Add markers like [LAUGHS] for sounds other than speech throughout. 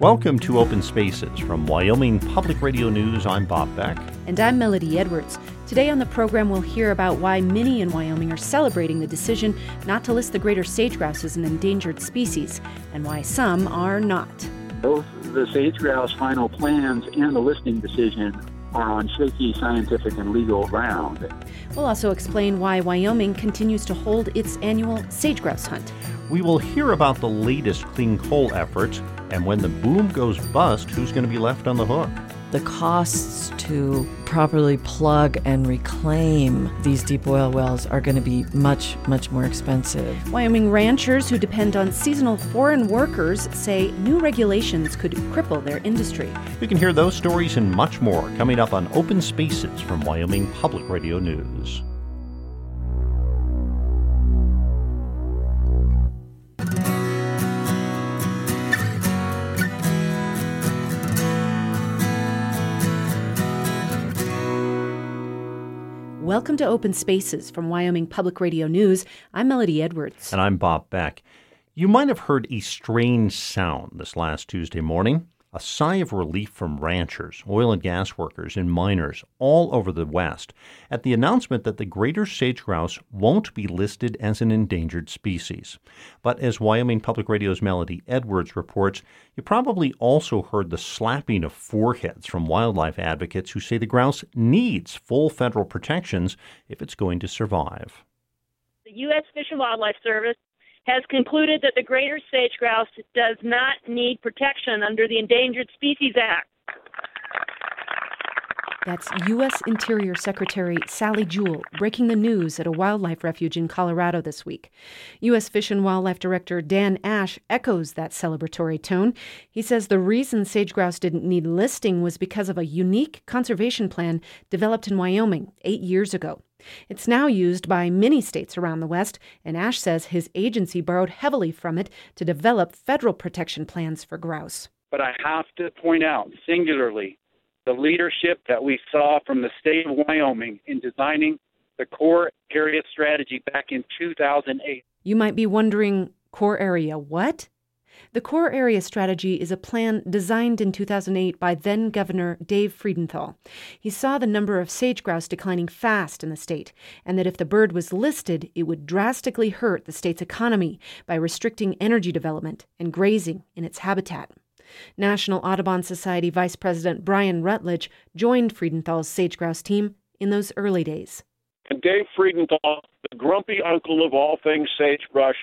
Welcome to Open Spaces from Wyoming Public Radio News. I'm Bob Beck. And I'm Melody Edwards. Today on the program, we'll hear about why many in Wyoming are celebrating the decision not to list the greater sage grouse as an endangered species, and why some are not. Both the sage grouse final plans and the listing decision are on shaky scientific and legal ground. We'll also explain why Wyoming continues to hold its annual sage grouse hunt. We will hear about the latest clean coal efforts and when the boom goes bust, who's going to be left on the hook? The costs to properly plug and reclaim these deep oil wells are going to be much, much more expensive. Wyoming ranchers who depend on seasonal foreign workers say new regulations could cripple their industry. You can hear those stories and much more coming up on Open Spaces from Wyoming Public Radio News. Welcome to Open Spaces from Wyoming Public Radio News. I'm Melody Edwards. And I'm Bob Beck. You might have heard a strange sound this last Tuesday morning a sigh of relief from ranchers, oil and gas workers, and miners all over the West at the announcement that the greater sage grouse won't be listed as an endangered species. But as Wyoming Public Radio's Melody Edwards reports, you probably also heard the slapping of foreheads from wildlife advocates who say the grouse needs full federal protections if it's going to survive. The U.S. Fish and Wildlife Service has concluded that the greater sage grouse does not need protection under the Endangered Species Act. That's U.S. Interior Secretary Sally Jewell breaking the news at a wildlife refuge in Colorado this week. U.S. Fish and Wildlife Director Dan Ashe echoes that celebratory tone. He says the reason sage grouse didn't need listing was because of a unique conservation plan developed in Wyoming eight years ago. It's now used by many states around the West, and Ashe says his agency borrowed heavily from it to develop federal protection plans for grouse. But I have to point out singularly the leadership that we saw from the state of Wyoming in designing the core area strategy back in 2008. You might be wondering, core area what? The Core Area Strategy is a plan designed in 2008 by then Governor Dave Freudenthal. He saw the number of sage grouse declining fast in the state, and that if the bird was listed, it would drastically hurt the state's economy by restricting energy development and grazing in its habitat. National Audubon Society Vice President Brian Rutledge joined Freudenthal's sage grouse team in those early days. And Dave Freudenthal, the grumpy uncle of all things sagebrush,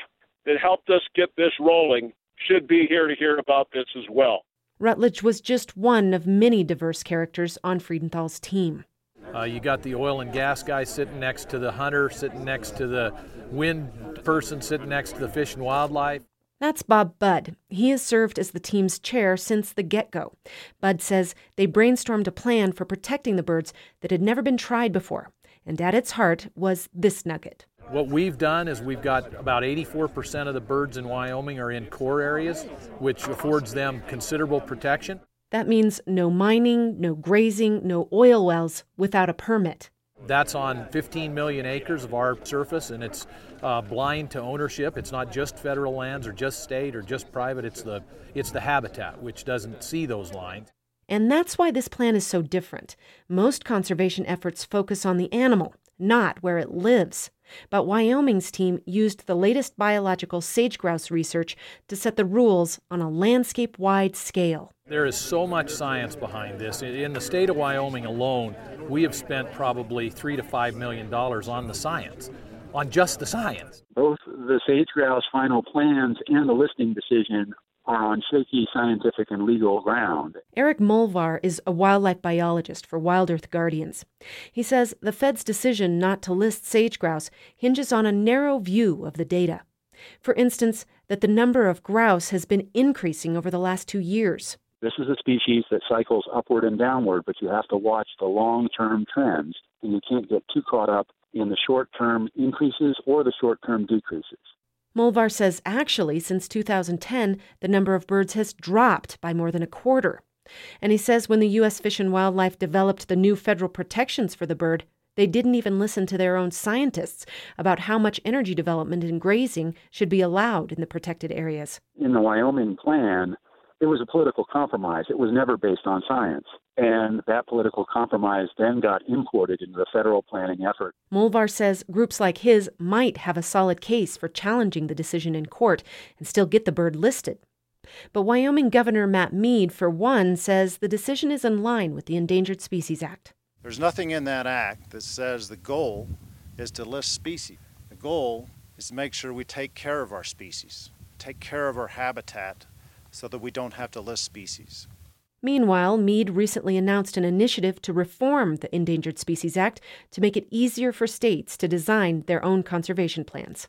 that helped us get this rolling, should be here to hear about this as well. Rutledge was just one of many diverse characters on Freudenthal's team. Uh, you got the oil and gas guy sitting next to the hunter, sitting next to the wind person, sitting next to the fish and wildlife. That's Bob Budd. He has served as the team's chair since the get go. Budd says they brainstormed a plan for protecting the birds that had never been tried before. And at its heart was this nugget what we've done is we've got about 84% of the birds in Wyoming are in core areas, which affords them considerable protection. That means no mining, no grazing, no oil wells without a permit. That's on 15 million acres of our surface, and it's uh, blind to ownership. It's not just federal lands or just state or just private. It's the it's the habitat which doesn't see those lines. And that's why this plan is so different. Most conservation efforts focus on the animal, not where it lives. But Wyoming's team used the latest biological sage grouse research to set the rules on a landscape wide scale. There is so much science behind this. In the state of Wyoming alone, we have spent probably three to five million dollars on the science, on just the science. Both the sage grouse final plans and the listing decision are on shaky scientific and legal ground. Eric Molvar is a wildlife biologist for Wild Earth Guardians. He says the Fed's decision not to list sage grouse hinges on a narrow view of the data. For instance, that the number of grouse has been increasing over the last two years. This is a species that cycles upward and downward, but you have to watch the long term trends, and you can't get too caught up in the short term increases or the short term decreases. Molvar says actually, since 2010, the number of birds has dropped by more than a quarter. And he says when the U.S. Fish and Wildlife developed the new federal protections for the bird, they didn't even listen to their own scientists about how much energy development and grazing should be allowed in the protected areas. In the Wyoming plan, it was a political compromise. It was never based on science. And that political compromise then got imported into the federal planning effort. Molvar says groups like his might have a solid case for challenging the decision in court and still get the bird listed. But Wyoming Governor Matt Mead, for one, says the decision is in line with the Endangered Species Act. There's nothing in that act that says the goal is to list species. The goal is to make sure we take care of our species, take care of our habitat, so that we don't have to list species. Meanwhile, Mead recently announced an initiative to reform the Endangered Species Act to make it easier for states to design their own conservation plans.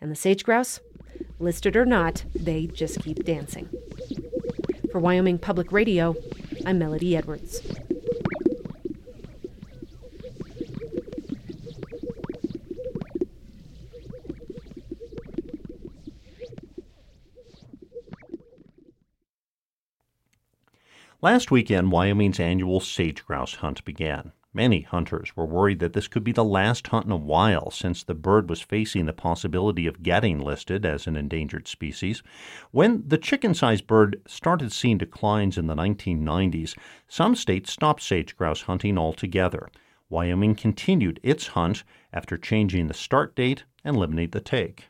And the sage grouse, listed or not, they just keep dancing. For Wyoming Public Radio, I'm Melody Edwards. Last weekend, Wyoming's annual sage grouse hunt began. Many hunters were worried that this could be the last hunt in a while since the bird was facing the possibility of getting listed as an endangered species. When the chicken sized bird started seeing declines in the 1990s, some states stopped sage grouse hunting altogether. Wyoming continued its hunt after changing the start date and limiting the take.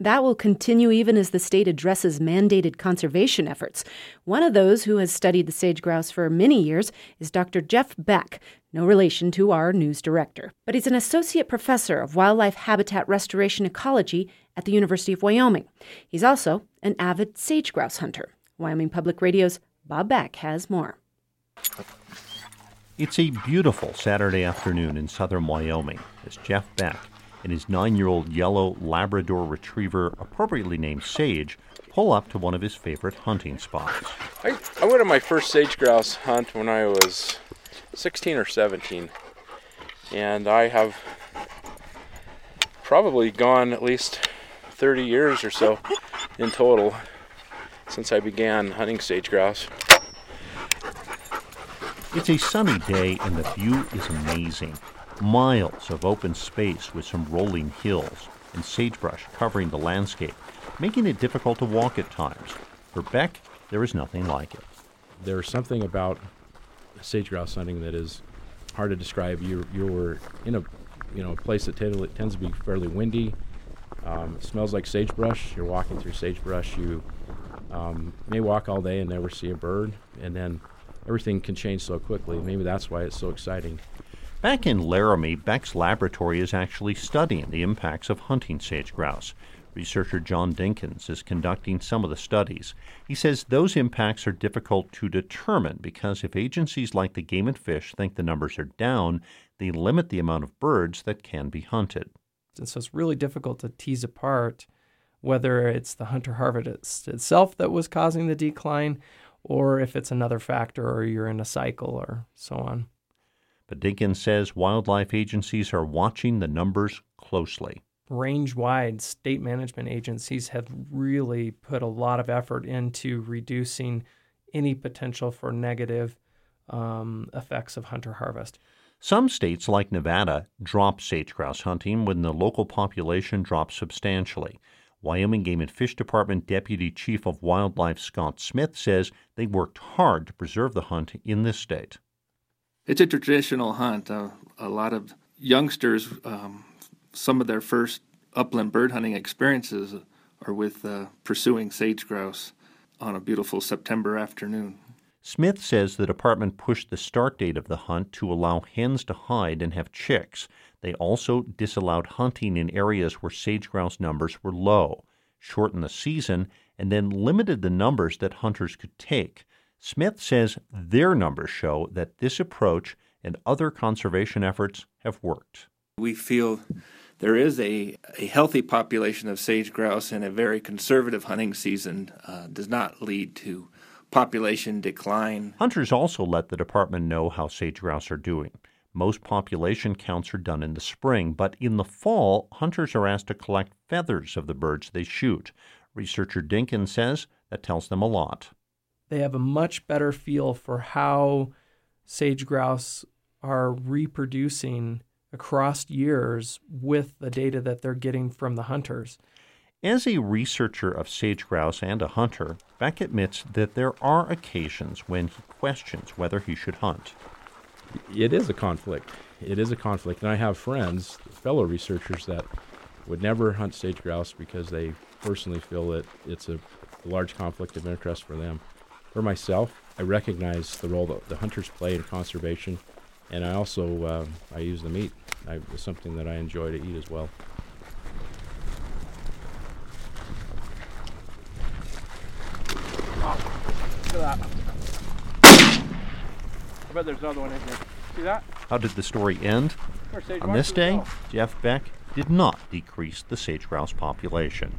That will continue even as the state addresses mandated conservation efforts. One of those who has studied the sage grouse for many years is Dr. Jeff Beck, no relation to our news director. But he's an associate professor of wildlife habitat restoration ecology at the University of Wyoming. He's also an avid sage grouse hunter. Wyoming Public Radio's Bob Beck has more. It's a beautiful Saturday afternoon in southern Wyoming as Jeff Beck and his nine year old yellow Labrador retriever, appropriately named Sage, pull up to one of his favorite hunting spots. I, I went on my first sage grouse hunt when I was 16 or 17, and I have probably gone at least 30 years or so in total since I began hunting sage grouse. It's a sunny day and the view is amazing miles of open space with some rolling hills and sagebrush covering the landscape, making it difficult to walk at times. For Beck, there is nothing like it. There's something about sage grouse hunting that is hard to describe. You're, you were in a you know a place that t- tends to be fairly windy. Um, it smells like sagebrush. You're walking through sagebrush. You um, may walk all day and never see a bird, and then everything can change so quickly. Maybe that's why it's so exciting. Back in Laramie, Beck's laboratory is actually studying the impacts of hunting sage grouse. Researcher John Dinkins is conducting some of the studies. He says those impacts are difficult to determine because if agencies like the Game and Fish think the numbers are down, they limit the amount of birds that can be hunted. And so it's really difficult to tease apart whether it's the hunter harvest itself that was causing the decline or if it's another factor or you're in a cycle or so on. But Dinkins says wildlife agencies are watching the numbers closely. Range wide, state management agencies have really put a lot of effort into reducing any potential for negative um, effects of hunter harvest. Some states, like Nevada, drop sage grouse hunting when the local population drops substantially. Wyoming Game and Fish Department Deputy Chief of Wildlife Scott Smith says they worked hard to preserve the hunt in this state. It's a traditional hunt. Uh, a lot of youngsters, um, some of their first upland bird hunting experiences are with uh, pursuing sage grouse on a beautiful September afternoon. Smith says the department pushed the start date of the hunt to allow hens to hide and have chicks. They also disallowed hunting in areas where sage grouse numbers were low, shortened the season, and then limited the numbers that hunters could take. Smith says their numbers show that this approach and other conservation efforts have worked. We feel there is a, a healthy population of sage grouse, and a very conservative hunting season uh, does not lead to population decline. Hunters also let the department know how sage grouse are doing. Most population counts are done in the spring, but in the fall, hunters are asked to collect feathers of the birds they shoot. Researcher Dinkins says that tells them a lot they have a much better feel for how sage grouse are reproducing across years with the data that they're getting from the hunters. As a researcher of sage grouse and a hunter, Beck admits that there are occasions when he questions whether he should hunt. It is a conflict. It is a conflict. And I have friends, fellow researchers, that would never hunt sage grouse because they personally feel that it's a large conflict of interest for them. For myself, I recognize the role that the hunters play in conservation, and I also uh, I use the meat. I, it's something that I enjoy to eat as well. Look at that. I bet there's another one in here. See that? How did the story end? On this day. Jeff Beck did not decrease the sage grouse population.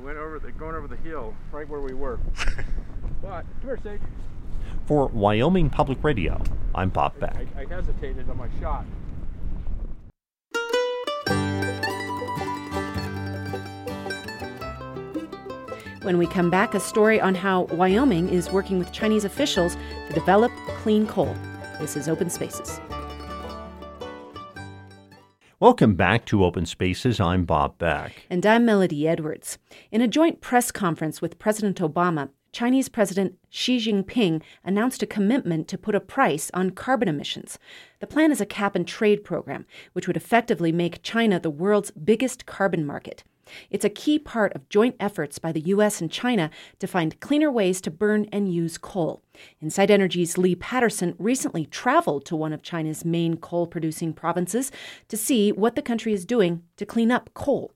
They went over, they're going over the hill, right where we were. [LAUGHS] but, come here, Sage. For Wyoming Public Radio, I'm Bob Beck. I, I hesitated on my shot. When we come back, a story on how Wyoming is working with Chinese officials to develop clean coal. This is Open Spaces. Welcome back to Open Spaces. I'm Bob Beck. And I'm Melody Edwards. In a joint press conference with President Obama, Chinese President Xi Jinping announced a commitment to put a price on carbon emissions. The plan is a cap and trade program, which would effectively make China the world's biggest carbon market. It's a key part of joint efforts by the U.S. and China to find cleaner ways to burn and use coal. Inside Energy's Leigh Paterson recently traveled to one of China's main coal producing provinces to see what the country is doing to clean up coal.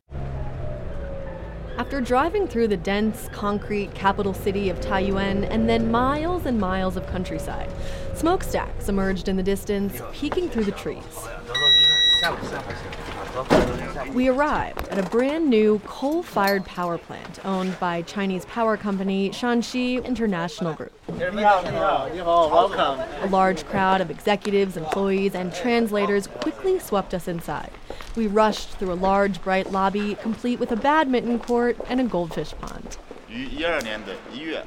After driving through the dense, concrete capital city of Taiyuan and then miles and miles of countryside, smokestacks emerged in the distance, peeking through the trees. We arrived at a brand new coal fired power plant owned by Chinese power company Shanxi International Group. welcome. A large crowd of executives, employees, and translators quickly swept us inside. We rushed through a large, bright lobby, complete with a badminton court and a goldfish pond. 于一二年的一月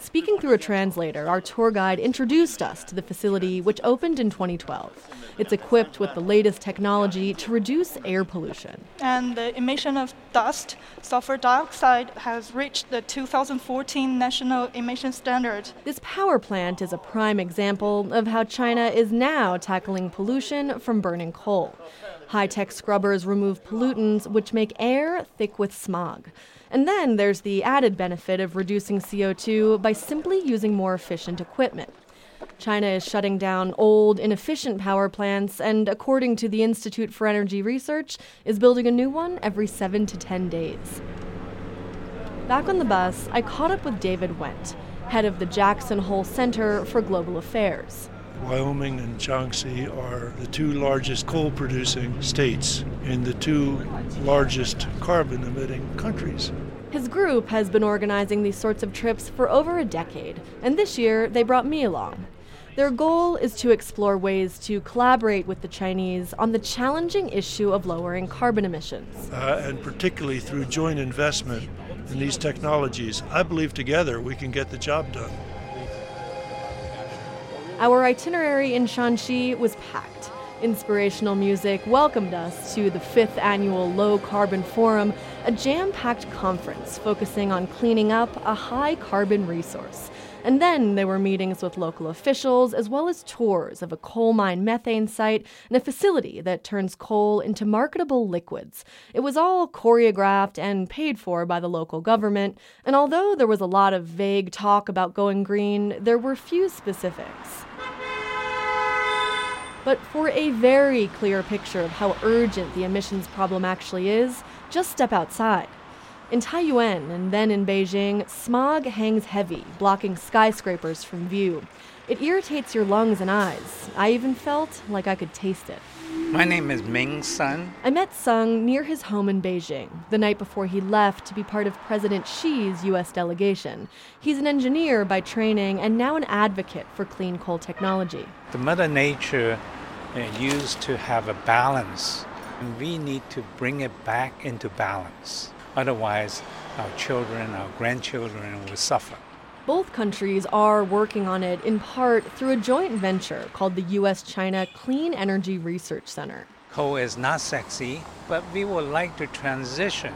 Speaking through a translator, our tour guide introduced us to the facility, which opened in 2012. It's equipped with the latest technology to reduce air pollution. And the emission of dust, sulfur dioxide, has reached the 2014 national emission standard. This power plant is a prime example of how China is now tackling pollution from burning coal. High tech scrubbers remove pollutants which make air thick with smog. And then there's the added benefit of reducing CO2 by simply using more efficient equipment. China is shutting down old, inefficient power plants, and according to the Institute for Energy Research, is building a new one every seven to ten days. Back on the bus, I caught up with David Wendt, head of the Jackson Hole Center for Global Affairs. Wyoming and Shanxi are the two largest coal producing states and the two largest carbon emitting countries. His group has been organizing these sorts of trips for over a decade, and this year they brought me along. Their goal is to explore ways to collaborate with the Chinese on the challenging issue of lowering carbon emissions. Uh, and particularly through joint investment in these technologies, I believe together we can get the job done. Our itinerary in Shanxi was packed. Inspirational music welcomed us to the fifth annual Low Carbon Forum, a jam packed conference focusing on cleaning up a high carbon resource. And then there were meetings with local officials, as well as tours of a coal mine methane site and a facility that turns coal into marketable liquids. It was all choreographed and paid for by the local government, and although there was a lot of vague talk about going green, there were few specifics. But for a very clear picture of how urgent the emissions problem actually is, just step outside. In Taiyuan and then in Beijing, smog hangs heavy, blocking skyscrapers from view. It irritates your lungs and eyes. I even felt like I could taste it. My name is Ming Sung. I met Sung near his home in Beijing, the night before he left to be part of President Xi's U.S. delegation. He's an engineer by training and now an advocate for clean coal technology. The Mother Nature uh, used to have a balance, and we need to bring it back into balance. Otherwise, our children, our grandchildren will suffer. Both countries are working on it in part through a joint venture called the U.S. China Clean Energy Research Center. Coal is not sexy, but we would like to transition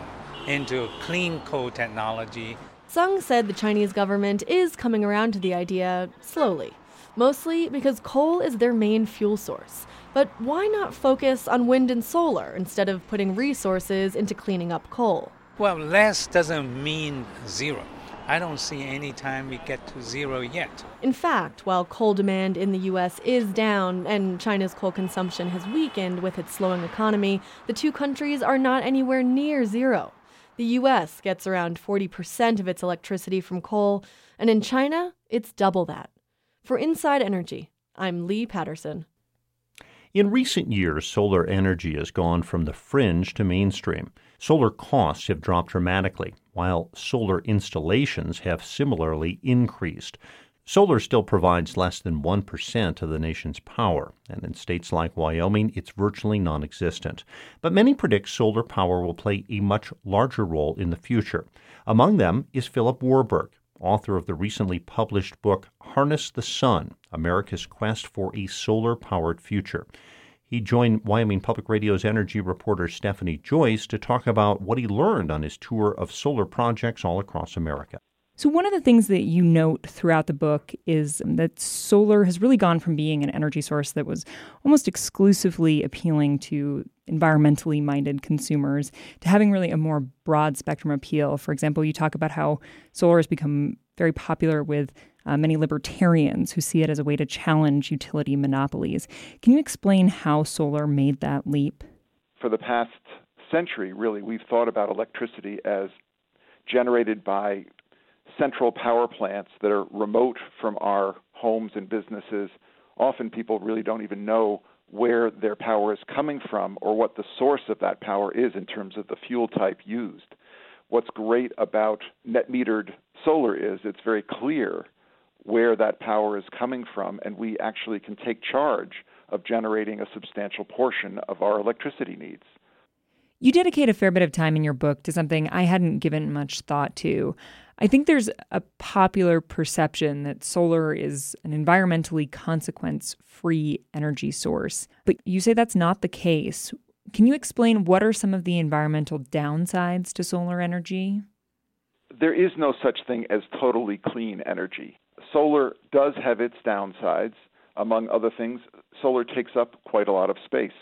into clean coal technology. Sung said the Chinese government is coming around to the idea slowly, mostly because coal is their main fuel source. But why not focus on wind and solar instead of putting resources into cleaning up coal? Well, less doesn't mean zero. I don't see any time we get to zero yet. In fact, while coal demand in the U.S. is down and China's coal consumption has weakened with its slowing economy, the two countries are not anywhere near zero. The U.S. gets around 40% of its electricity from coal, and in China, it's double that. For Inside Energy, I'm Leigh Paterson. In recent years, solar energy has gone from the fringe to mainstream. Solar costs have dropped dramatically, while solar installations have similarly increased. Solar still provides less than 1% of the nation's power, and in states like Wyoming, it's virtually non existent. But many predict solar power will play a much larger role in the future. Among them is Philip Warburg, author of the recently published book Harness the Sun America's Quest for a Solar Powered Future. He joined Wyoming Public Radio's energy reporter Stephanie Joyce to talk about what he learned on his tour of solar projects all across America. So, one of the things that you note throughout the book is that solar has really gone from being an energy source that was almost exclusively appealing to environmentally minded consumers to having really a more broad spectrum appeal. For example, you talk about how solar has become very popular with uh, many libertarians who see it as a way to challenge utility monopolies. Can you explain how solar made that leap? For the past century, really, we've thought about electricity as generated by central power plants that are remote from our homes and businesses. Often people really don't even know where their power is coming from or what the source of that power is in terms of the fuel type used. What's great about net metered solar is it's very clear where that power is coming from, and we actually can take charge of generating a substantial portion of our electricity needs. You dedicate a fair bit of time in your book to something I hadn't given much thought to. I think there's a popular perception that solar is an environmentally consequence free energy source, but you say that's not the case. Can you explain what are some of the environmental downsides to solar energy? There is no such thing as totally clean energy solar does have its downsides. Among other things, solar takes up quite a lot of space.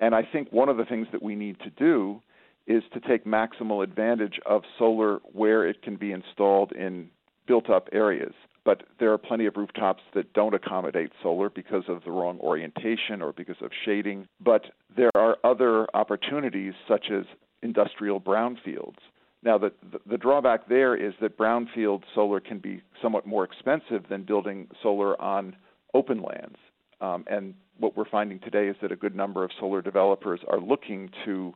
And I think one of the things that we need to do is to take maximal advantage of solar where it can be installed in built up areas. But there are plenty of rooftops that don't accommodate solar because of the wrong orientation or because of shading. But there are other opportunities, such as industrial brownfields, now, the, the, drawback there is that brownfield solar can be somewhat more expensive than building solar on open lands. Um, and what we're finding today is that a good number of solar developers are looking to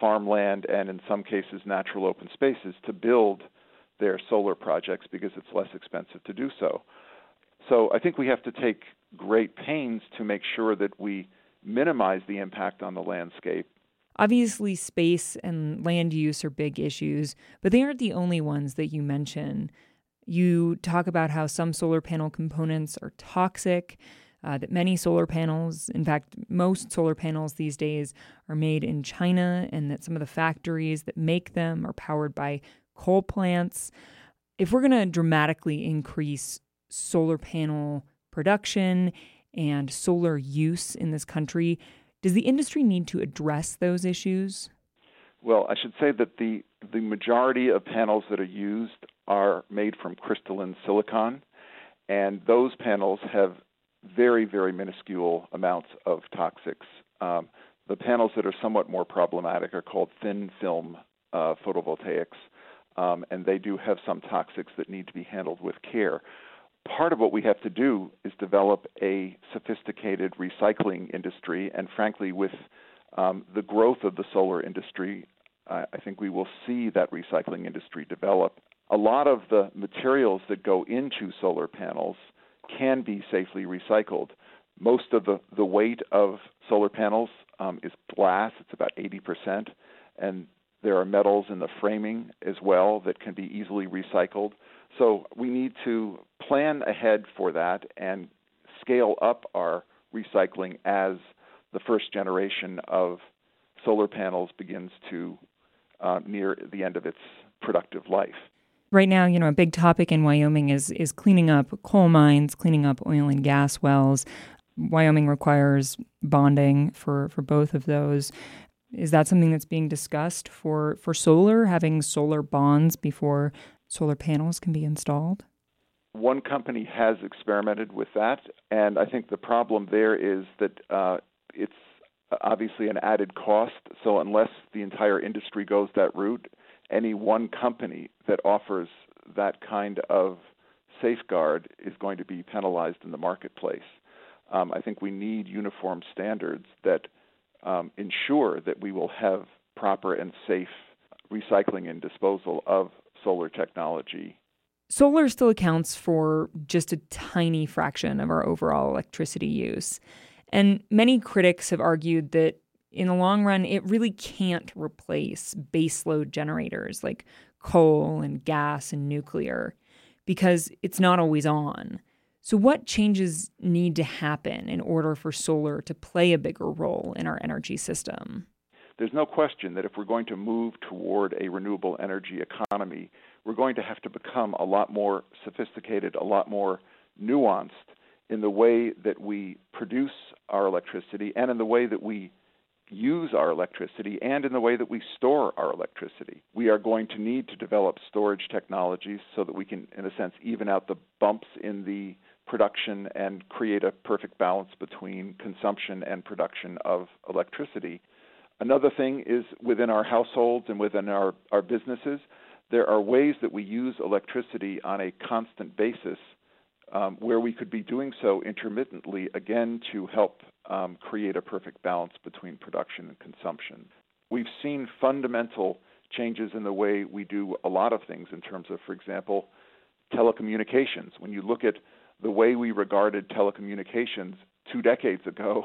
farmland and, in some cases, natural open spaces to build their solar projects because it's less expensive to do so. So I think we have to take great pains to make sure that we minimize the impact on the landscape Obviously, space and land use are big issues, but they aren't the only ones that you mention. You talk about how some solar panel components are toxic, uh, that many solar panels, in fact, most solar panels these days, are made in China, and that some of the factories that make them are powered by coal plants. If we're going to dramatically increase solar panel production and solar use in this country, does the industry need to address those issues? Well, I should say that the the majority of panels that are used are made from crystalline silicon, and those panels have very, very minuscule amounts of toxics. Um, the panels that are somewhat more problematic are called thin film uh, photovoltaics, um, and they do have some toxics that need to be handled with care part of what we have to do is develop a sophisticated recycling industry, and frankly, with um, the growth of the solar industry, I, I think we will see that recycling industry develop. A lot of the materials that go into solar panels can be safely recycled. Most of the, the weight of solar panels um, is glass, it's about 80%, and there are metals in the framing as well that can be easily recycled. So we need to plan ahead for that and scale up our recycling as the first generation of solar panels begins to uh, near the end of its productive life. Right now, you know, a big topic in Wyoming is is cleaning up coal mines, cleaning up oil and gas wells. Wyoming requires bonding for for both of those. Is that something that's being discussed for for solar, having solar bonds before solar panels can be installed? One company has experimented with that, and I think the problem there is that uh, it's obviously an added cost. So unless the entire industry goes that route, any one company that offers that kind of safeguard is going to be penalized in the marketplace. Um, I think we need uniform standards that um, ensure that we will have proper and safe recycling and disposal of solar technology. Solar still accounts for just a tiny fraction of our overall electricity use. And many critics have argued that in the long run, it really can't replace baseload generators like coal and gas and nuclear because it's not always on. So, what changes need to happen in order for solar to play a bigger role in our energy system? There's no question that if we're going to move toward a renewable energy economy, we're going to have to become a lot more sophisticated, a lot more nuanced in the way that we produce our electricity and in the way that we use our electricity and in the way that we store our electricity. We are going to need to develop storage technologies so that we can, in a sense, even out the bumps in the production and create a perfect balance between consumption and production of electricity. Another thing is within our households and within our, our businesses, there are ways that we use electricity on a constant basis um, where we could be doing so intermittently, again, to help um, create a perfect balance between production and consumption. We've seen fundamental changes in the way we do a lot of things in terms of, for example, telecommunications. When you look at the way we regarded telecommunications two decades ago,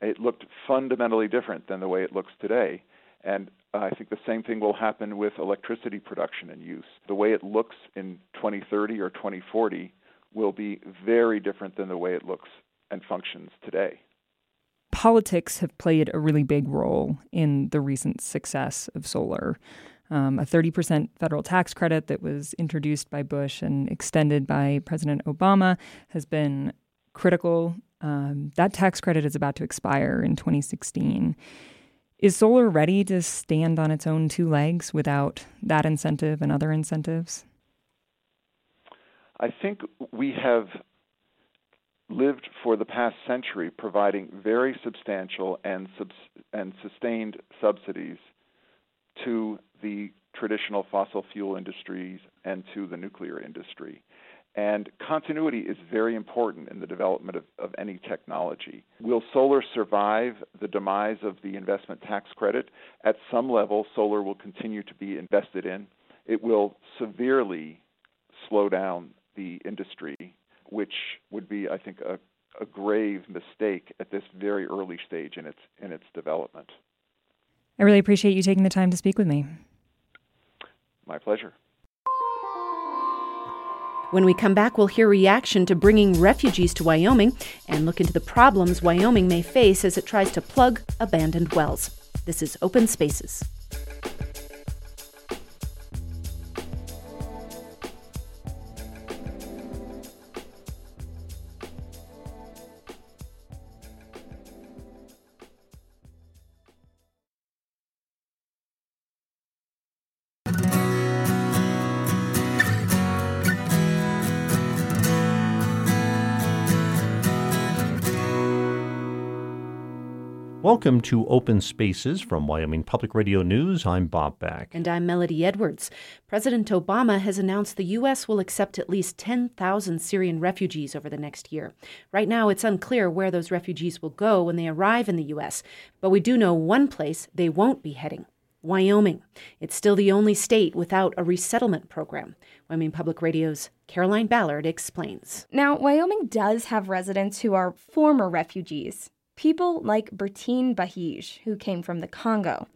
it looked fundamentally different than the way it looks today. And I think the same thing will happen with electricity production and use. The way it looks in 2030 or 2040 will be very different than the way it looks and functions today. Politics have played a really big role in the recent success of solar. Um, a 30% federal tax credit that was introduced by Bush and extended by President Obama has been critical. Um, that tax credit is about to expire in 2016. Is solar ready to stand on its own two legs without that incentive and other incentives? I think we have lived for the past century providing very substantial and, subs- and sustained subsidies to the traditional fossil fuel industries and to the nuclear industry. And continuity is very important in the development of, of, any technology. Will solar survive the demise of the investment tax credit? At some level, solar will continue to be invested in. It will severely slow down the industry, which would be, I think, a, a grave mistake at this very early stage in its in its development. I really appreciate you taking the time to speak with me. My pleasure. When we come back, we'll hear reaction to bringing refugees to Wyoming and look into the problems Wyoming may face as it tries to plug abandoned wells. This is Open Spaces. Welcome to Open Spaces from Wyoming Public Radio News. I'm Bob Beck. And I'm Melody Edwards. President Obama has announced the U.S. will accept at least 10,000 Syrian refugees over the next year. Right now, it's unclear where those refugees will go when they arrive in the U.S., but we do know one place they won't be heading. Wyoming. It's still the only state without a resettlement program. Wyoming Public Radio's Caroline Ballard explains. Now, Wyoming does have residents who are former refugees people like Bertin Bahige, who came from the Congo.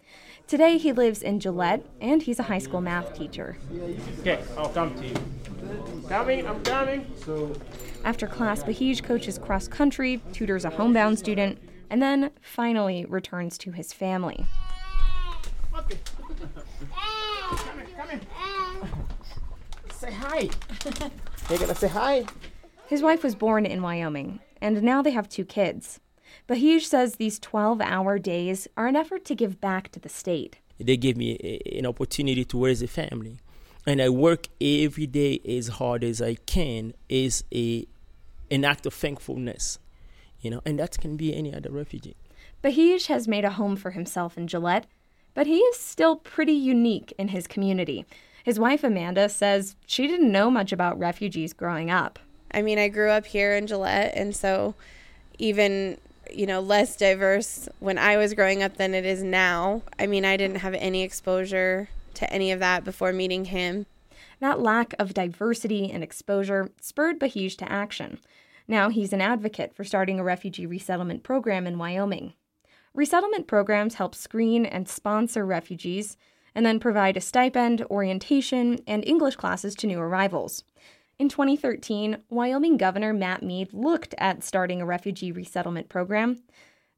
Today he lives in Gillette and he's a high school math teacher. Okay, I'll come to you. Coming, I'm coming. So after class, Bahige coaches cross country, tutors a homebound student, and then finally returns to his family. Come here, come here. Say hi. You're gonna say hi. His wife was born in Wyoming, and now they have two kids. Bahige says these 12 hour days are an effort to give back to the state. They gave me a, an opportunity to raise a family. And I work every day as hard as I can is a an act of thankfulness. You know, and that can be any other refugee. Bahige has made a home for himself in Gillette, but he is still pretty unique in his community. His wife Amanda says she didn't know much about refugees growing up. I mean, I grew up here in Gillette, and so even you know less diverse when I was growing up than it is now. I mean, I didn't have any exposure to any of that before meeting him. That lack of diversity and exposure spurred Bahige to action. Now he's an advocate for starting a refugee resettlement program in Wyoming. Resettlement programs help screen and sponsor refugees and then provide a stipend, orientation, and English classes to new arrivals. In 2013, Wyoming Governor Matt Mead looked at starting a refugee resettlement program.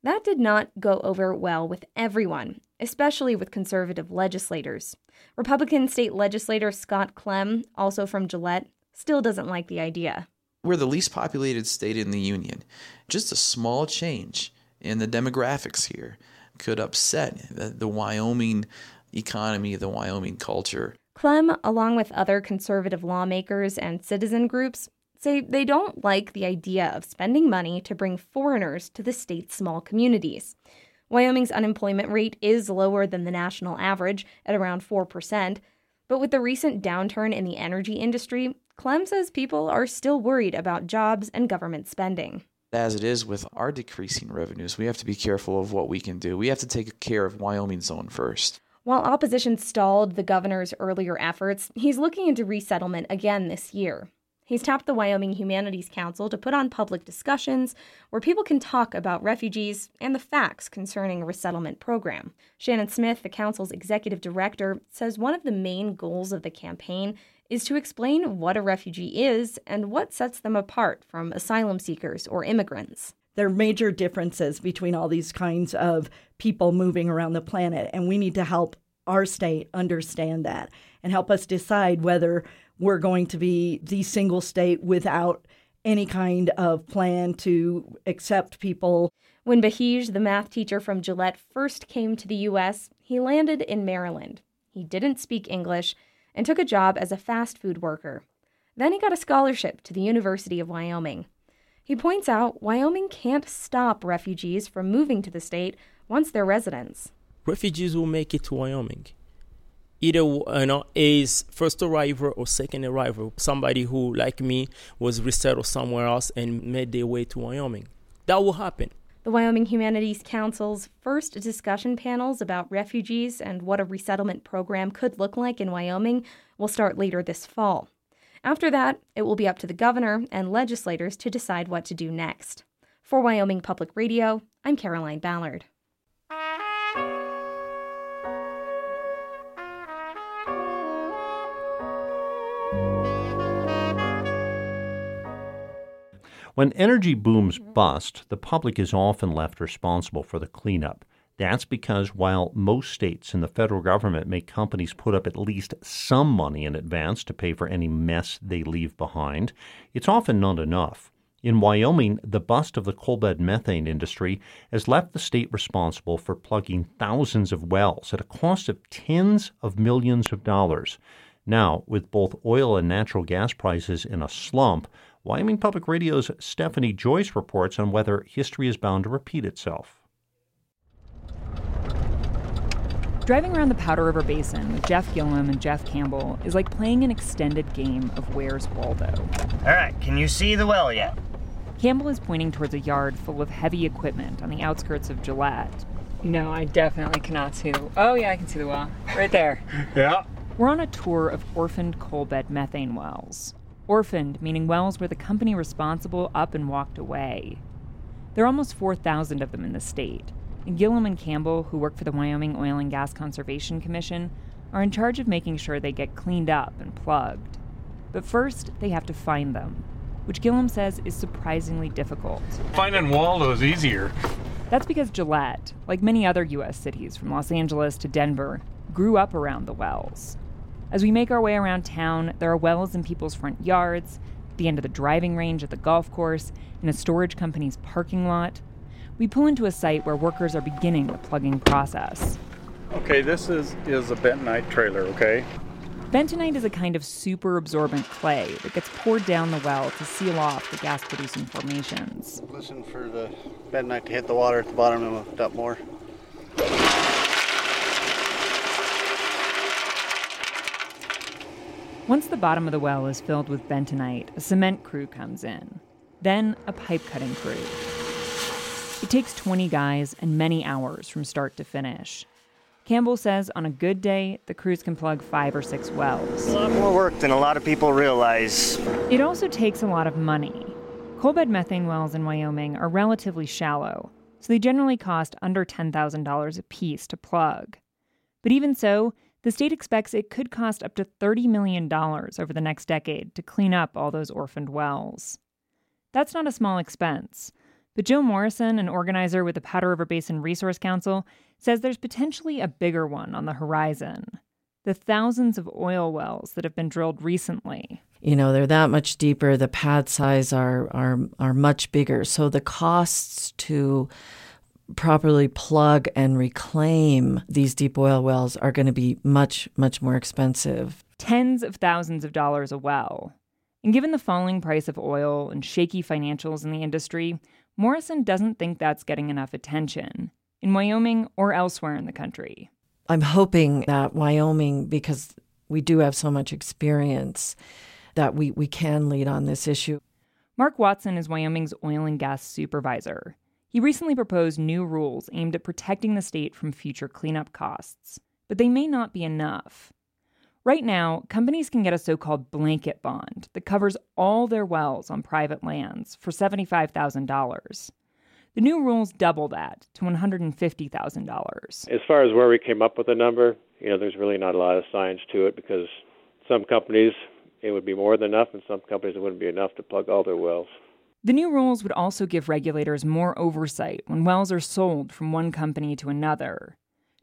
That did not go over well with everyone, especially with conservative legislators. Republican state legislator Scott Clem, also from Gillette, still doesn't like the idea. We're the least populated state in the union. Just a small change in the demographics here could upset the, the Wyoming economy, the Wyoming culture. Clem, along with other conservative lawmakers and citizen groups, say they don't like the idea of spending money to bring foreigners to the state's small communities. Wyoming's unemployment rate is lower than the national average at around 4%, but with the recent downturn in the energy industry, Clem says people are still worried about jobs and government spending. As it is with our decreasing revenues, we have to be careful of what we can do. We have to take care of Wyoming's own first. While opposition stalled the governor's earlier efforts, he's looking into resettlement again this year. He's tapped the Wyoming Humanities Council to put on public discussions where people can talk about refugees and the facts concerning a resettlement program. Shannon Smith, the council's executive director, says one of the main goals of the campaign is to explain what a refugee is and what sets them apart from asylum seekers or immigrants. There are major differences between all these kinds of people moving around the planet, and we need to help our state understand that and help us decide whether we're going to be the single state without any kind of plan to accept people. When Bahige, the math teacher from Gillette, first came to the U.S., he landed in Maryland. He didn't speak English and took a job as a fast food worker. Then he got a scholarship to the University of Wyoming. He points out Wyoming can't stop refugees from moving to the state once they're residents. Refugees will make it to Wyoming. Either you know, is first arrival or second arrival. Somebody who, like me, was resettled somewhere else and made their way to Wyoming. That will happen. The Wyoming Humanities Council's first discussion panels about refugees and what a resettlement program could look like in Wyoming will start later this fall. After that, it will be up to the governor and legislators to decide what to do next. For Wyoming Public Radio, I'm Caroline Ballard. When energy booms bust, the public is often left responsible for the cleanup. That's because while most states and the federal government make companies put up at least some money in advance to pay for any mess they leave behind, it's often not enough. In Wyoming, the bust of the coalbed methane industry has left the state responsible for plugging thousands of wells at a cost of tens of millions of dollars. Now, with both oil and natural gas prices in a slump, Wyoming Public Radio's Stephanie Joyce reports on whether history is bound to repeat itself. Driving around the Powder River Basin with Jeff Gillum and Jeff Campbell is like playing an extended game of Where's Waldo. All right, can you see the well yet? Campbell is pointing towards a yard full of heavy equipment on the outskirts of Gillette. No, I definitely cannot see the. Oh, yeah, I can see the well. Right there. [LAUGHS] yeah. We're on a tour of orphaned coalbed methane wells. Orphaned, meaning wells where the company responsible up and walked away. There are almost 4,000 of them in the state, and Gillum and Campbell, who work for the Wyoming Oil and Gas Conservation Commission, are in charge of making sure they get cleaned up and plugged. But first, they have to find them, which Gillum says is surprisingly difficult. Finding Waldo is easier. That's because Gillette, like many other U.S. cities from Los Angeles to Denver, grew up around the wells. As we make our way around town, there are wells in people's front yards, the end of the driving range at the golf course, in a storage company's parking lot. We pull into a site where workers are beginning the plugging process. Okay, this is, is a bentonite trailer, okay? Bentonite is a kind of super absorbent clay that gets poured down the well to seal off the gas producing formations. Listen for the bentonite to hit the water at the bottom and we'll dump more. Once the bottom of the well is filled with bentonite, a cement crew comes in. Then a pipe cutting crew. It takes 20 guys and many hours from start to finish. Campbell says on a good day, the crews can plug five or six wells. A lot more work than a lot of people realize. It also takes a lot of money. Coal bed methane wells in Wyoming are relatively shallow, so they generally cost under $10,000 a piece to plug. But even so, the state expects it could cost up to $30 million over the next decade to clean up all those orphaned wells. That's not a small expense. But Joe Morrison, an organizer with the Powder River Basin Resource Council, says there's potentially a bigger one on the horizon the thousands of oil wells that have been drilled recently. You know, they're that much deeper, the pad size are are are much bigger. So the costs to properly plug and reclaim these deep oil wells are going to be much much more expensive. Tens of thousands of dollars a well. And given the falling price of oil and shaky financials in the industry, Morrison doesn't think that's getting enough attention in Wyoming or elsewhere in the country. I'm hoping that Wyoming, because we do have so much experience, that we, we can lead on this issue. Mark Watson is Wyoming's oil and gas supervisor. He recently proposed new rules aimed at protecting the state from future cleanup costs, but they may not be enough. Right now, companies can get a so called blanket bond that covers all their wells on private lands for $75,000. The new rules double that to $150,000. As far as where we came up with the number, you know, there's really not a lot of science to it because some companies it would be more than enough, and some companies it wouldn't be enough to plug all their wells. The new rules would also give regulators more oversight when wells are sold from one company to another.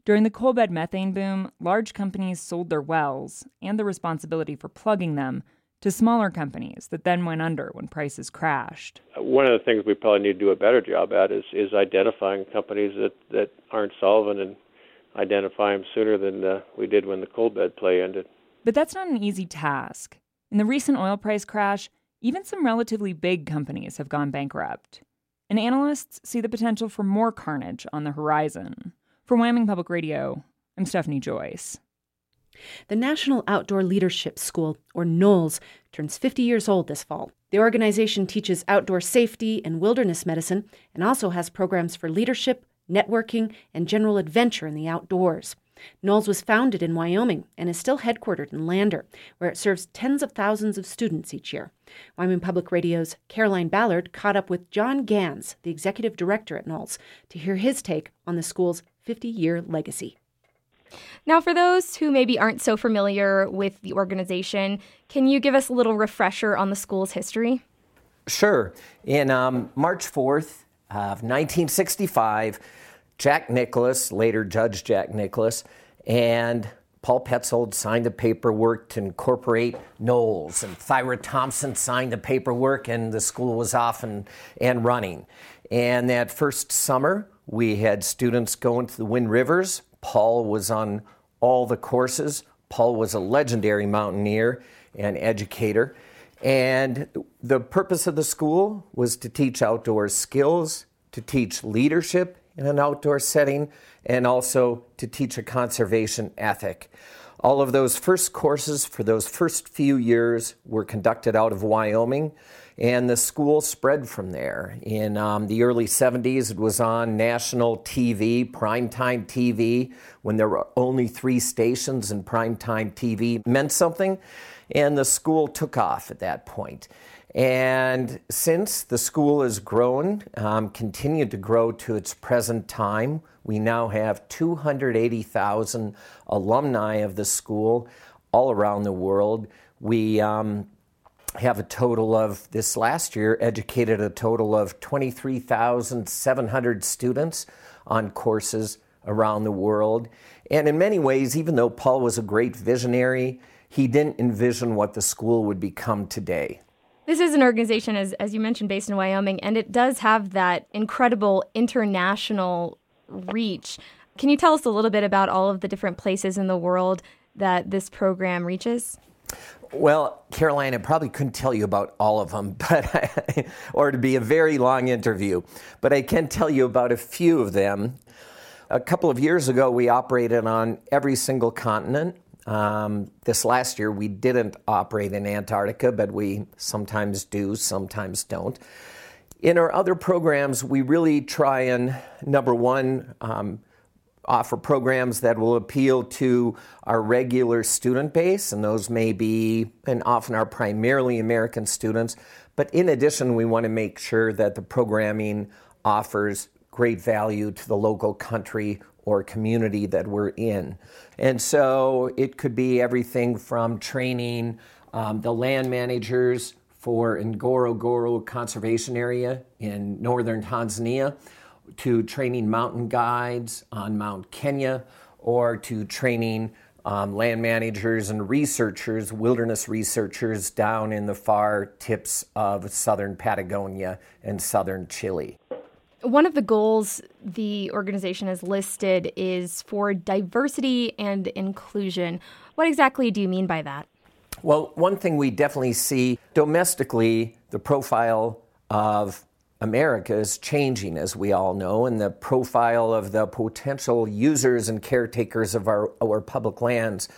During the coal bed methane boom, large companies sold their wells and the responsibility for plugging them to smaller companies that then went under when prices crashed. One of the things we probably need to do a better job at is, is identifying companies that, that aren't solvent and identify them sooner than uh, we did when the coal bed play ended. But that's not an easy task. In the recent oil price crash, even some relatively big companies have gone bankrupt. And analysts see the potential for more carnage on the horizon. For Wyoming Public Radio, I'm Stephanie Joyce. The National Outdoor Leadership School, or NOLS, turns 50 years old this fall. The organization teaches outdoor safety and wilderness medicine and also has programs for leadership, networking, and general adventure in the outdoors. NOLS was founded in Wyoming and is still headquartered in Lander, where it serves tens of thousands of students each year. Wyoming Public Radio's Caroline Ballard caught up with John Gans, the executive director at NOLS, to hear his take on the school's 50 year legacy. Now, for those who maybe aren't so familiar with the organization, can you give us a little refresher on the school's history? Sure. In um, March 4th of 1965, Jack Nicholas, later Judge Jack Nicholas, and Paul Petzoldt signed the paperwork to incorporate NOLS, and Thyra Thompson signed the paperwork, and the school was off and, and running. And that first summer, we had students going to the Wind Rivers. Paul was on all the courses. Paul was a legendary mountaineer and educator. And the purpose of the school was to teach outdoor skills, to teach leadership in an outdoor setting, and also to teach a conservation ethic. All of those first courses for those first few years were conducted out of Wyoming, and the school spread from there. In um, the early 70s, it was on national TV, primetime TV, when there were only three stations and primetime TV meant something, and the school took off at that point. And since the school has grown, um, continued to grow to its present time, we now have 280,000 alumni of the school all around the world. We um, have a total of this last year educated a total of 23,700 students on courses around the world. And in many ways, even though Paul was a great visionary, he didn't envision what the school would become today. This is an organization, as, as you mentioned, based in Wyoming, and it does have that incredible international reach. Can you tell us a little bit about all of the different places in the world that this program reaches? Well, Caroline, I probably couldn't tell you about all of them, [LAUGHS] but I, or to be a very long interview, but I can tell you about a few of them. A couple of years ago, we operated on every single continent. Um, this last year, we didn't operate in Antarctica, but we sometimes do, sometimes don't. In our other programs, we really try and, number one, um, offer programs that will appeal to our regular student base, and those may be and often are primarily American students. But in addition, we want to make sure that the programming offers great value to the local country or community that we're in. And so it could be everything from training um, the land managers for Ngorongoro Conservation Area in northern Tanzania to training mountain guides on Mount Kenya or to training um, land managers and researchers, wilderness researchers down in the far tips of southern Patagonia and southern Chile. One of the goals the organization has listed is for diversity and inclusion. What exactly do you mean by that? Well, one thing we definitely see domestically, the profile of America is changing, as we all know, and the profile of the potential users and caretakers of our, our public lands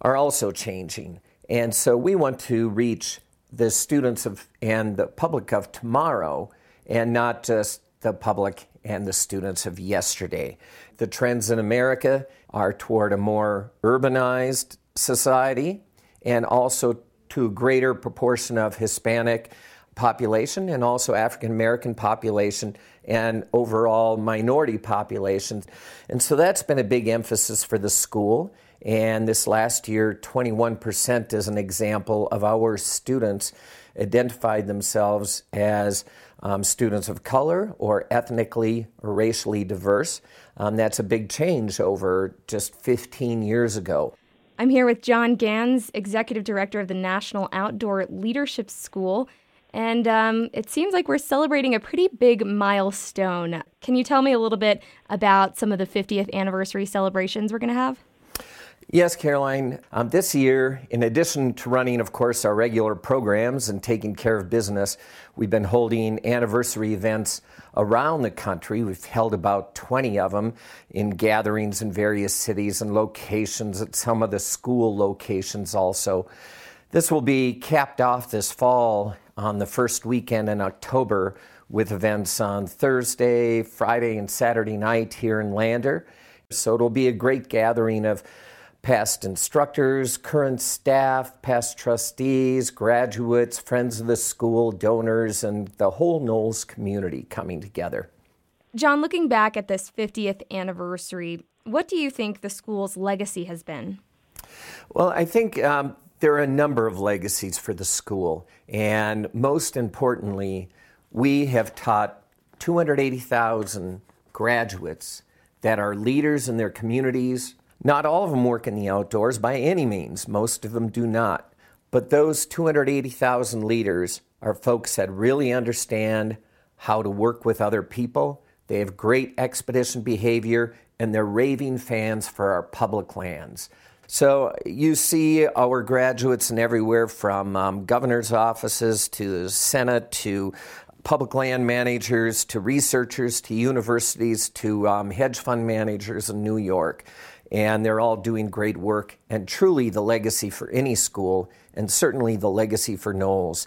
are also changing. And so we want to reach the students of and the public of tomorrow and not just the public and the students of yesterday. The trends in America are toward a more urbanized society and also to a greater proportion of Hispanic population and also African American population and overall minority populations. And so that's been a big emphasis for the school. And this last year, 21% is an example of our students identified themselves as um, students of color or ethnically or racially diverse. Um, that's a big change over just 15 years ago. I'm here with John Gans, Executive Director of the National Outdoor Leadership School. And um, it seems like we're celebrating a pretty big milestone. Can you tell me a little bit about some of the 50th anniversary celebrations we're going to have? Yes, Caroline. Um, this year, in addition to running, of course, our regular programs and taking care of business, we've been holding anniversary events around the country. We've held about 20 of them in gatherings in various cities and locations at some of the school locations also. This will be capped off this fall on the first weekend in October with events on Thursday, Friday, and Saturday night here in Lander. So it'll be a great gathering of past instructors, current staff, past trustees, graduates, friends of the school, donors, and the whole NOLS community coming together. John, looking back at this 50th anniversary, what do you think the school's legacy has been? Well, I think um, there are a number of legacies for the school, and most importantly, we have taught 280,000 graduates that are leaders in their communities. Not all of them work in the outdoors by any means, most of them do not. But those 280,000 leaders are folks that really understand how to work with other people. They have great expedition behavior, and they're raving fans for our public lands. So you see our graduates in everywhere from um, governor's offices to the Senate to public land managers to researchers to universities to um, hedge fund managers in New York. And they're all doing great work. And truly, the legacy for any school, and certainly the legacy for NOLS,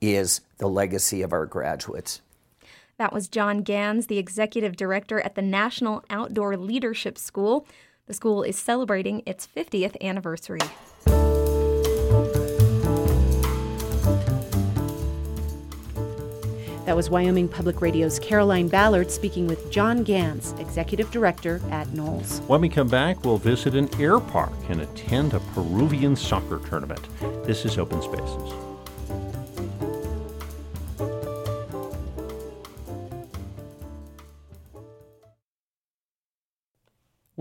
is the legacy of our graduates. That was John Gans, the executive director at the National Outdoor Leadership School. The school is celebrating its 50th anniversary. That was Wyoming Public Radio's Caroline Ballard speaking with John Gans, Executive Director at NOLS. When we come back, we'll visit an air park and attend a Peruvian soccer tournament. This is Open Spaces.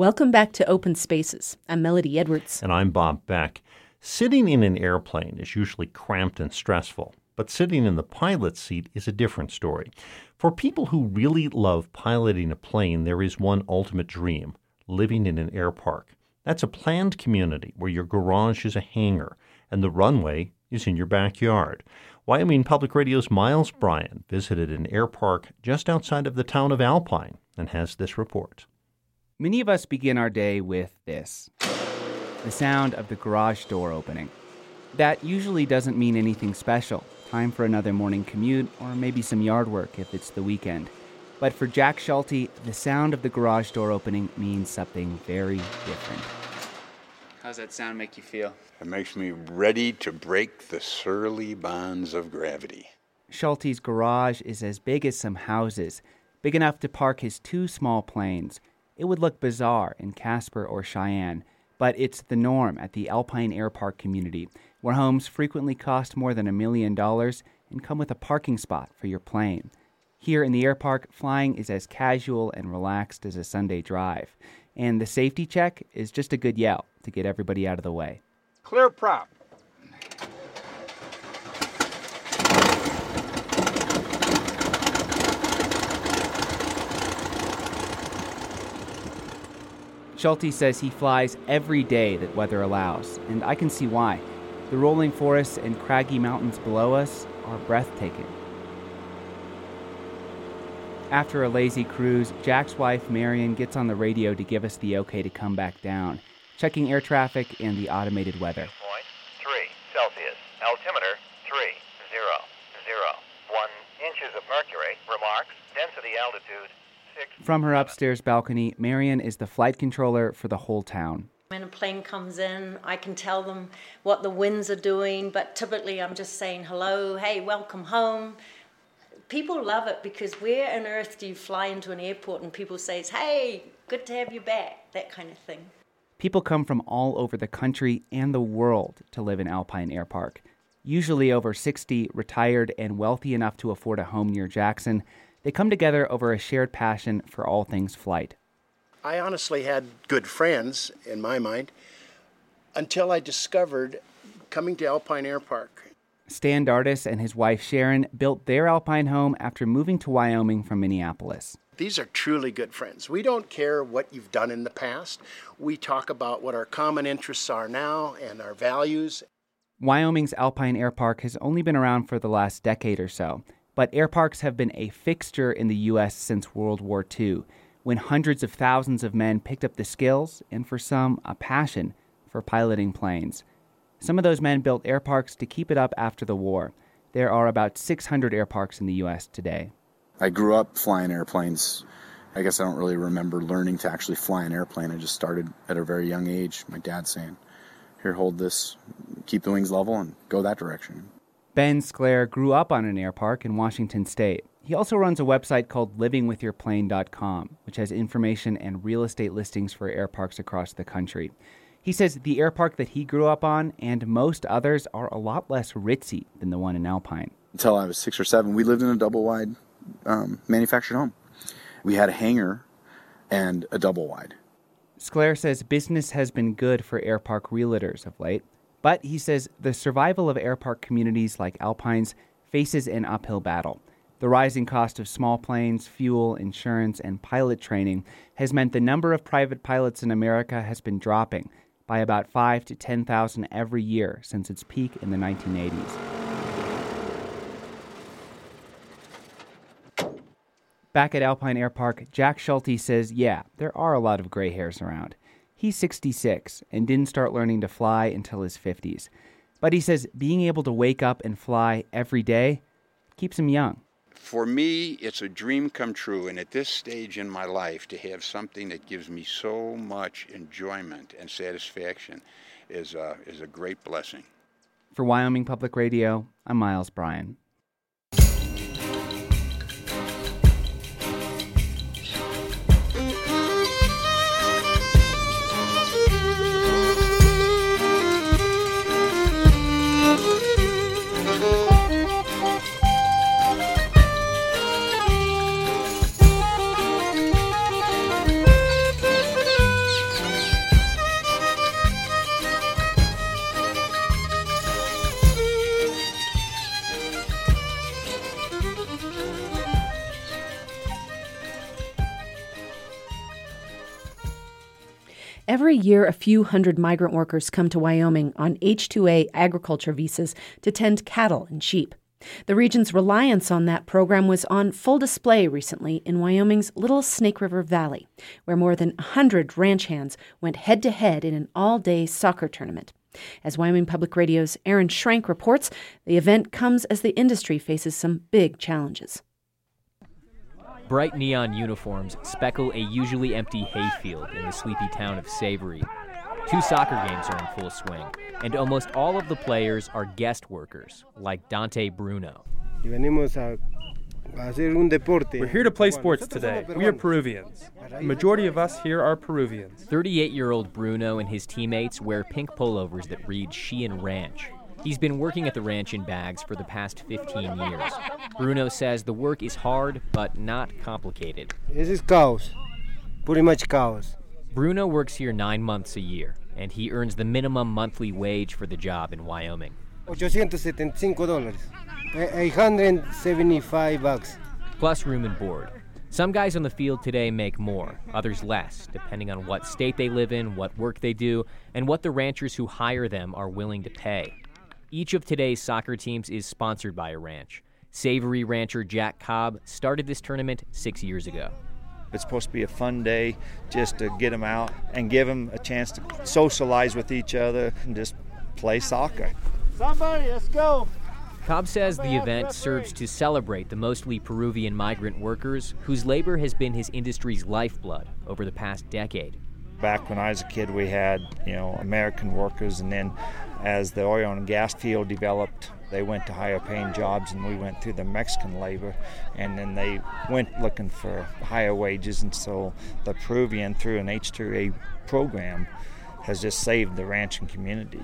Welcome back to Open Spaces. I'm Melody Edwards. And I'm Bob Beck. Sitting in an airplane is usually cramped and stressful, but sitting in the pilot's seat is a different story. For people who really love piloting a plane, there is one ultimate dream living in an air park. That's a planned community where your garage is a hangar and the runway is in your backyard. Wyoming Public Radio's Miles Bryan visited an air park just outside of the town of Alpine and has this report. Many of us begin our day with this the sound of the garage door opening. That usually doesn't mean anything special time for another morning commute, or maybe some yard work if it's the weekend. But for Jack Schulte, the sound of the garage door opening means something very different. How's that sound make you feel? It makes me ready to break the surly bonds of gravity. Schulte's garage is as big as some houses, big enough to park his two small planes. It would look bizarre in Casper or Cheyenne, but it's the norm at the Alpine Air Park community, where homes frequently cost more than a million dollars and come with a parking spot for your plane. Here in the air park, flying is as casual and relaxed as a Sunday drive, and the safety check is just a good yell to get everybody out of the way. Clear prop. Schulte says he flies every day that weather allows, and I can see why. The rolling forests and craggy mountains below us are breathtaking. After a lazy cruise, Jack's wife Marion gets on the radio to give us the okay to come back down, checking air traffic and the automated weather. Point three Celsius. Altimeter three zero zero one inches of mercury. Remarks. Density altitude From her upstairs balcony, Marion is the flight controller for the whole town. When a plane comes in, I can tell them what the winds are doing, but typically I'm just saying hello, hey, welcome home. People love it because where on earth do you fly into an airport and people say, hey, good to have you back, that kind of thing. People come from all over the country and the world to live in Alpine Air Park. Usually over 60, retired, and wealthy enough to afford a home near Jackson, they come together over a shared passion for all things flight. I honestly had good friends in my mind until I discovered coming to Alpine Air Park. Stan Dardis and his wife Sharon built their Alpine home after moving to Wyoming from Minneapolis. These are truly good friends. We don't care what you've done in the past. We talk about what our common interests are now and our values. Wyoming's Alpine Air Park has only been around for the last decade or so, but air parks have been a fixture in the U.S. since World War II, when hundreds of thousands of men picked up the skills and, for some, a passion for piloting planes. Some of those men built air parks to keep it up after the war. There are about 600 air parks in the U.S. today. I grew up flying airplanes. I guess I don't really remember learning to actually fly an airplane. I just started at a very young age. My dad saying, Here, hold this, keep the wings level, and go that direction. Ben Sclair grew up on an air park in Washington state. He also runs a website called livingwithyourplane.com, which has information and real estate listings for air parks across the country. He says the air park that he grew up on and most others are a lot less ritzy than the one in Alpine. Until I was six or seven, we lived in a double wide um, manufactured home. We had a hangar and a double wide. Sclair says business has been good for airpark realtors of late, but he says the survival of air park communities like Alpine's faces an uphill battle. The rising cost of small planes, fuel, insurance, and pilot training has meant the number of private pilots in America has been dropping by about 5 to 10,000 every year since its peak in the 1980s. Back at Alpine Air Park, Jack Schulte says, yeah, there are a lot of gray hairs around. He's 66 and didn't start learning to fly until his 50s. But he says being able to wake up and fly every day keeps him young. For me, it's a dream come true, and at this stage in my life, to have something that gives me so much enjoyment and satisfaction is a, is a great blessing. For Wyoming Public Radio, I'm Miles Bryan. Year, a few hundred migrant workers come to Wyoming on H 2A agriculture visas to tend cattle and sheep. The region's reliance on that program was on full display recently in Wyoming's Little Snake River Valley, where more than 100 ranch hands went head to head in an all day soccer tournament. As Wyoming Public Radio's Aaron Schrank reports, the event comes as the industry faces some big challenges. Bright neon uniforms speckle a usually empty hayfield in the sleepy town of Savery. Two soccer games are in full swing, and almost all of the players are guest workers, like Dante Bruno. We're here to play sports today. We are Peruvians. The majority of us here are Peruvians. 38 year old Bruno and his teammates wear pink pullovers that read Sheehan Ranch. He's been working at the ranch in Baggs for the past 15 years. Bruno says the work is hard, but not complicated. This is cows. Pretty much cows. Bruno works here nine months a year, and he earns the minimum monthly wage for the job in Wyoming. 875 dólares. Eh, 875 bucks. Plus room and board. Some guys on the field today make more, others less, depending on what state they live in, what work they do, and what the ranchers who hire them are willing to pay. Each of today's soccer teams is sponsored by a ranch. Savery rancher Jack Cobb started this tournament six years ago. It's supposed to be a fun day just to get them out and give them a chance to socialize with each other and just play soccer. Somebody, let's go. Cobb says the event serves to celebrate the mostly Peruvian migrant workers whose labor has been his industry's lifeblood over the past decade. Back when I was a kid, we had, you know, American workers, and then as the oil and gas field developed, they went to higher paying jobs, and we went through the Mexican labor, and then they went looking for higher wages, and so the Peruvian, through an H2A program, has just saved the ranching community.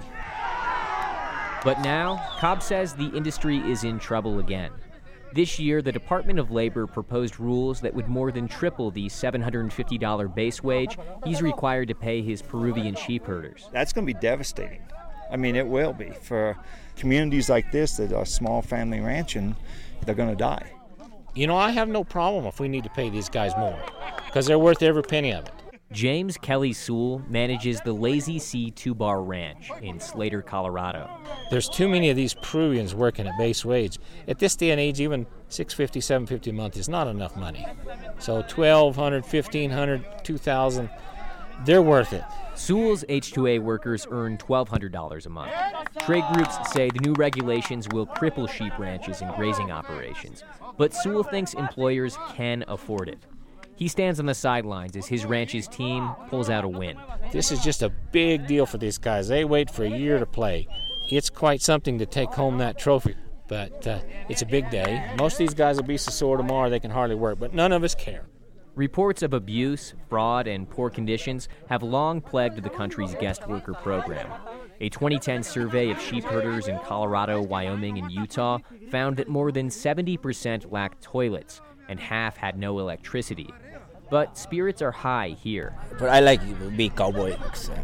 But now, Cobb says the industry is in trouble again. This year, the Department of Labor proposed rules that would more than triple the $750 base wage he's required to pay his Peruvian sheep herders. That's going to be devastating. I mean, it will be. For communities like this that are small family ranching, they're going to die. You know, I have no problem if we need to pay these guys more because they're worth every penny of it. James Kelly Sewell manages the Lazy C Two Bar Ranch in Slater, Colorado. There's too many of these Peruvians working at base wage. At this day and age, even 650 750 a month is not enough money. So 1200 1500 2000 they're worth it. Sewell's H2A workers earn $1,200 a month. Trade groups say the new regulations will cripple sheep ranches and grazing operations, but Sewell thinks employers can afford it. He stands on the sidelines as his ranch's team pulls out a win. This is just a big deal for these guys. They wait for a year to play. It's quite something to take home that trophy, but uh, it's a big day. Most of these guys will be so sore tomorrow they can hardly work, but none of us care. Reports of abuse, fraud, and poor conditions have long plagued the country's guest worker program. A 2010 survey of sheep herders in Colorado, Wyoming, and Utah found that more than 70% lacked toilets and half had no electricity. But spirits are high here. But I like being cowboy. It's, uh,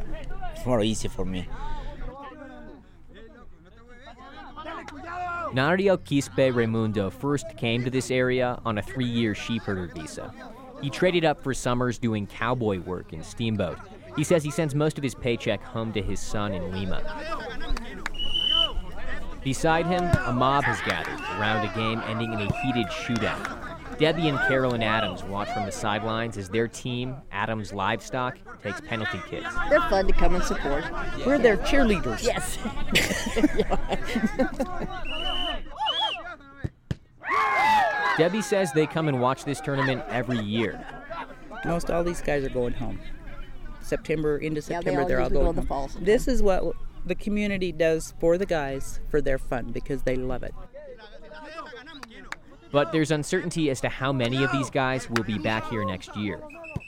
it's more easy for me. Nariel Quispe Raimundo first came to this area on a three year sheep herder visa. He traded up for summers doing cowboy work in Steamboat. He says he sends most of his paycheck home to his son in Lima. Beside him, a mob has gathered around a game ending in a heated shootout. Debbie and Carolyn Adams watch from the sidelines as their team, Adams Livestock, takes penalty kicks. They're fun to come and support. We're their cheerleaders. Yes. [LAUGHS] [LAUGHS] Debbie says they come and watch this tournament every year. Most all these guys are going home. September into Yeah, they September, all they're all usually go going in the home. fall sometime. This is what the community does for the guys for their fun because they love it. But there's uncertainty as to how many of these guys will be back here next year.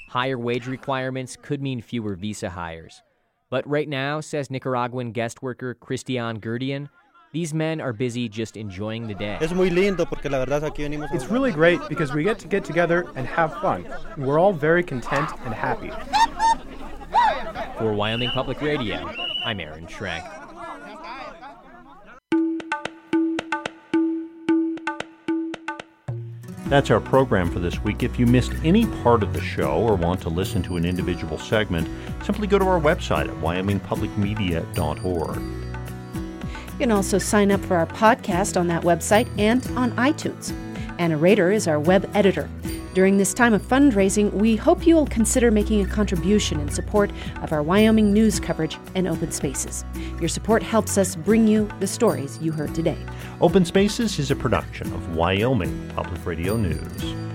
Higher wage requirements could mean fewer visa hires. But right now, says Nicaraguan guest worker Christian Gurdian, these men are busy just enjoying the day. Es muy lindo porque la verdad aquí venimos a It's really great because we get to get together and have fun. We're all very content and happy. For Wyoming Public Radio, I'm Aaron Schrank. That's our program for this week. If you missed any part of the show or want to listen to an individual segment, simply go to our website at wyomingpublicmedia.org. You can also sign up for our podcast on that website and on iTunes. Anna Rader is our web editor. During this time of fundraising, we hope you will consider making a contribution in support of our Wyoming news coverage and open spaces. Your support helps us bring you the stories you heard today. Open Spaces is a production of Wyoming Public Radio News.